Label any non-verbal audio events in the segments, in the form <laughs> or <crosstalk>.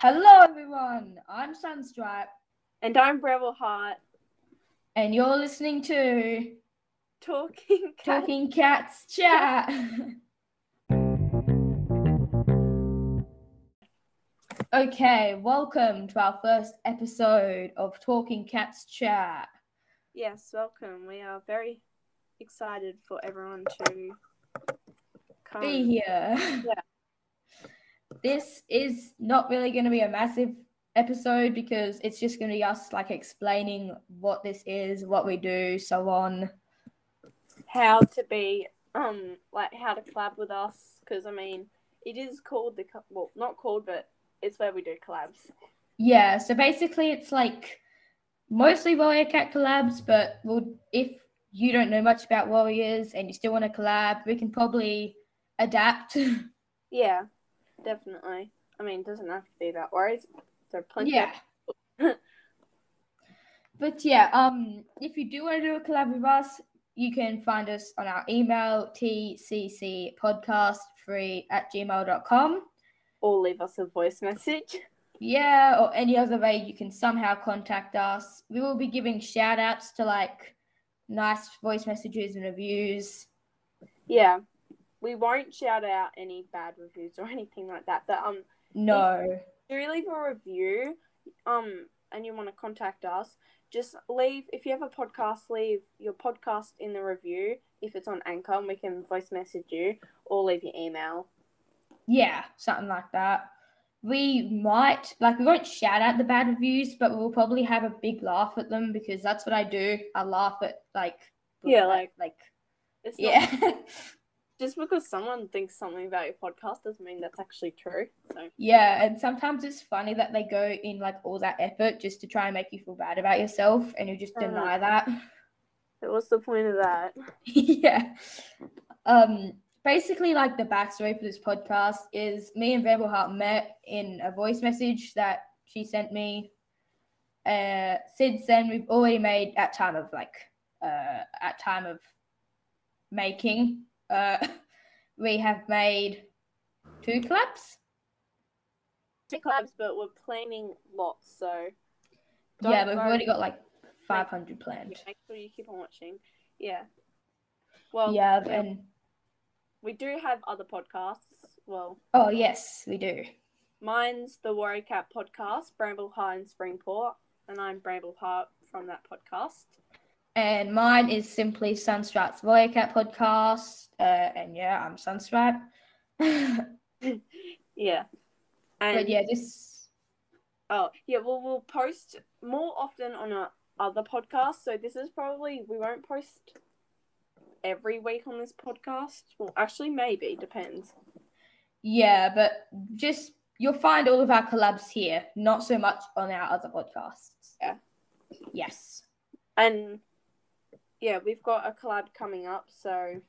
Hello, everyone. I'm Sunstripe, And I'm Brambleheart, and you're listening to talking cat. Talking Cats Chat. <laughs> okay, welcome to our first episode of Talking Cats Chat. Yes, welcome. We are very excited for everyone to come. Be here. Yeah. This is not really going to be a massive episode because it's just going to be us like explaining what this is, what we do, so on. How to be, um, like how to collab with us. Because, I mean, it is called the, well, not called, but it's where we do collabs. Yeah, so basically it's like mostly Warrior Cat collabs, but we'll, if you don't know much about Warriors and you still want to collab, we can probably adapt. <laughs> Yeah, definitely. I mean, it doesn't have to be about Warriors. There are plenty yeah. <laughs> but yeah, um, if you do want to do a collab with us, you can find us on our email, tccpodcast3 at gmail.com. or leave us a voice message. <laughs> Yeah, or any other way you can somehow contact us. We will be giving shout outs to like nice voice messages and reviews. Yeah, we won't shout out any bad reviews or <laughs> anything like that. But um, No. if you leave a review, um, and you want to contact us, just leave. If you have a podcast, leave your podcast in the review. If it's on Anchor, and we can voice message you or leave your email. Yeah, something like that. We might like we won't shout out the bad reviews, but we'll probably have a big laugh at them because that's what I do. I laugh at like Yeah, like- like It's not, yeah. <laughs> just because someone thinks something about your podcast doesn't mean that's actually true. So yeah, and sometimes it's funny that they go in like all that effort just to try and make you feel bad about yourself and you just deny that. what's the point of that? <laughs> yeah. Um basically like the backstory for this podcast is me and Brambleheart met in a voice message that she sent me. Uh since then we've already made at time of like uh at time of making uh <laughs> we have made two collabs. Two collabs, but we're planning lots. So yeah, we've already got like 500 planned. yeah, make sure you keep on watching. Yeah. Well, yeah, and we do have other podcasts. Well, oh yes, we do. Mine's the Warrior Cat podcast, Bramble High in Springport, and I'm Brambleheart from that podcast. And mine is simply Sunstripe's Warrior Cat podcast. Uh, and yeah, I'm Sunstripe. <laughs> Yeah. And yeah, this oh yeah, well we'll post more often on our other podcasts. So this is probably we won't post every week on this podcast. Well, actually, maybe depends. yeah, but just you'll find all of our collabs here, not so much on our other podcasts. Yeah. Yes. And yeah, we've got a collab coming up. So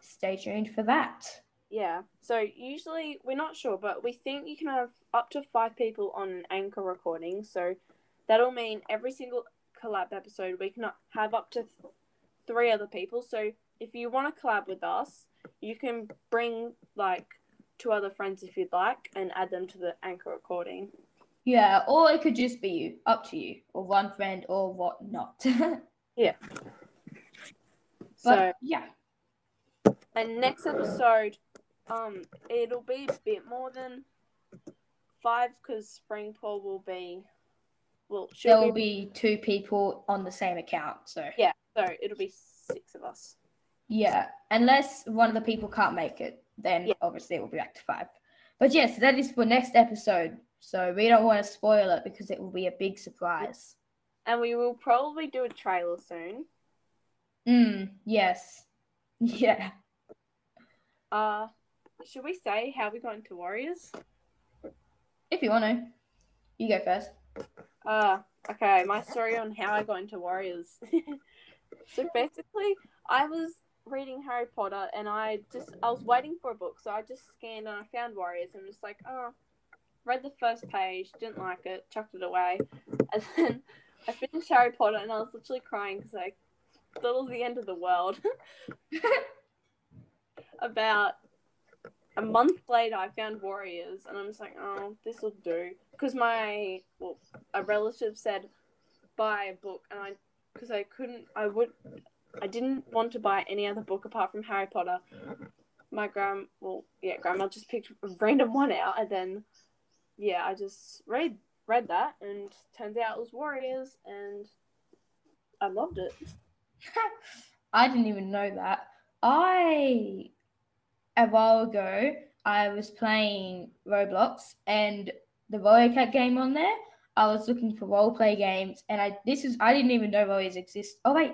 Stay tuned for that. Yeah. So usually we're not sure, but we think you can have up to five people on an anchor recording. So that'll mean every single collab episode we can have up to three other people. So if you want to collab with us, you can bring like two other friends if you'd like and add them to the anchor recording. Yeah, or it could just be you, up to you, or one friend, or whatnot. <laughs> but So yeah, and next episode, um, it'll be a bit more than five because Springpaw will be. Well, there will be be two people on the same account. So Yeah, so it'll be six of us. Yeah, unless one of the people can't make it, then Yeah. obviously it will be back to five. But yes, that is for next episode. So we don't want to spoil it because it will be a big surprise. And we will probably do a trailer soon. Mm, yes. <laughs> Yeah. Uh should we say how we got into Warriors? If you want to. You go first. Uh okay, my story on how I got into Warriors. <laughs> so basically I was reading Harry Potter and I just I was waiting for a book, so I just scanned and I found Warriors and I'm just like, oh read the first page, didn't like it, chucked it away. <laughs> And then I finished Harry Potter and I was literally crying because I thought it was the end of the world. <laughs> About a month later, I found Warriors, and I'm just like, oh, this will do. Because my well, a relative said buy a book, and I because I couldn't, I would, I didn't want to buy any other book apart from Harry Potter. My grand, well, yeah, grandma just picked a random one out, and then, yeah, I just read read that, and turns out it was Warriors, and I loved it. <laughs> I didn't even know that. I a while ago I was playing Roblox and the Warrior Cat game on there. I was looking for role play games and I this is I didn't even know Warriors exist. Oh wait,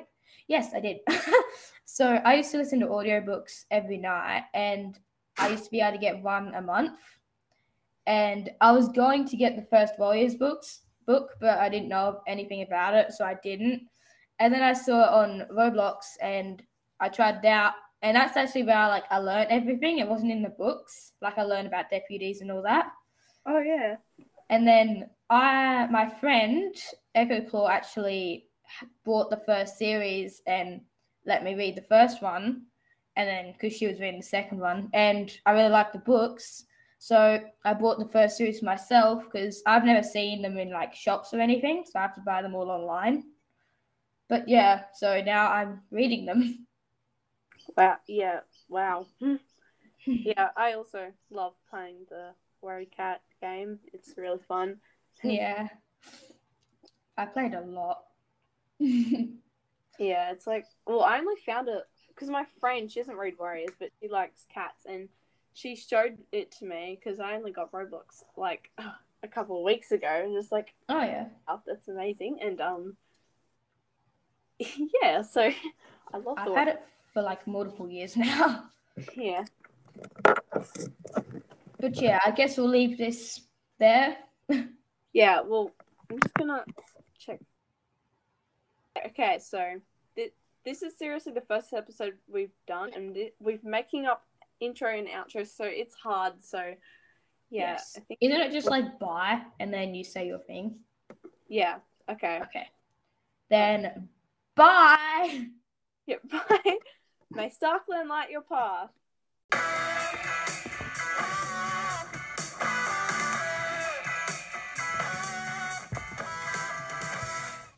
yes I did. <laughs> so I used to listen to audiobooks every night and I used to be able to get one a month. And I was going to get the first Warriors books book, but I didn't know anything about it, so I didn't. And then I saw it on Roblox and I tried it out and that's actually where I, like I learned everything. It wasn't in the books. Like I learned about deputies and all that. Oh yeah. And then I, my friend Echo Claw, actually bought the first series and let me read the first one, and then because she was reading the second one, and I really liked the books, so I bought the first series myself because I've never seen them in like shops or anything, so I have to buy them all online. But yeah, so now I'm reading them. <laughs> Wow. Yeah. Wow. <laughs> yeah, I also love playing the Warrior Cat game. It's really fun. Yeah. I played a lot. yeah, it's like, well, I only found it because my friend, she doesn't read Warriors, but she likes cats, and she showed it to me because I only got Roblox like a couple of weeks ago, and just like, oh yeah, oh, that's amazing, and um, <laughs> yeah, so I love. I've had it for like multiple years <laughs> now. Yeah. But yeah, I guess we'll leave this there. <laughs> yeah, well, I'm just gonna check. Okay, so th- this is seriously the first episode we've done, and th- we're making up intro and outro, so it's hard. So, yeah, yes. Think- Isn't it just like bye and then you say your thing? Yeah. Okay. Okay. Then bye. Yep. <laughs> Bye. May StarClan light your path.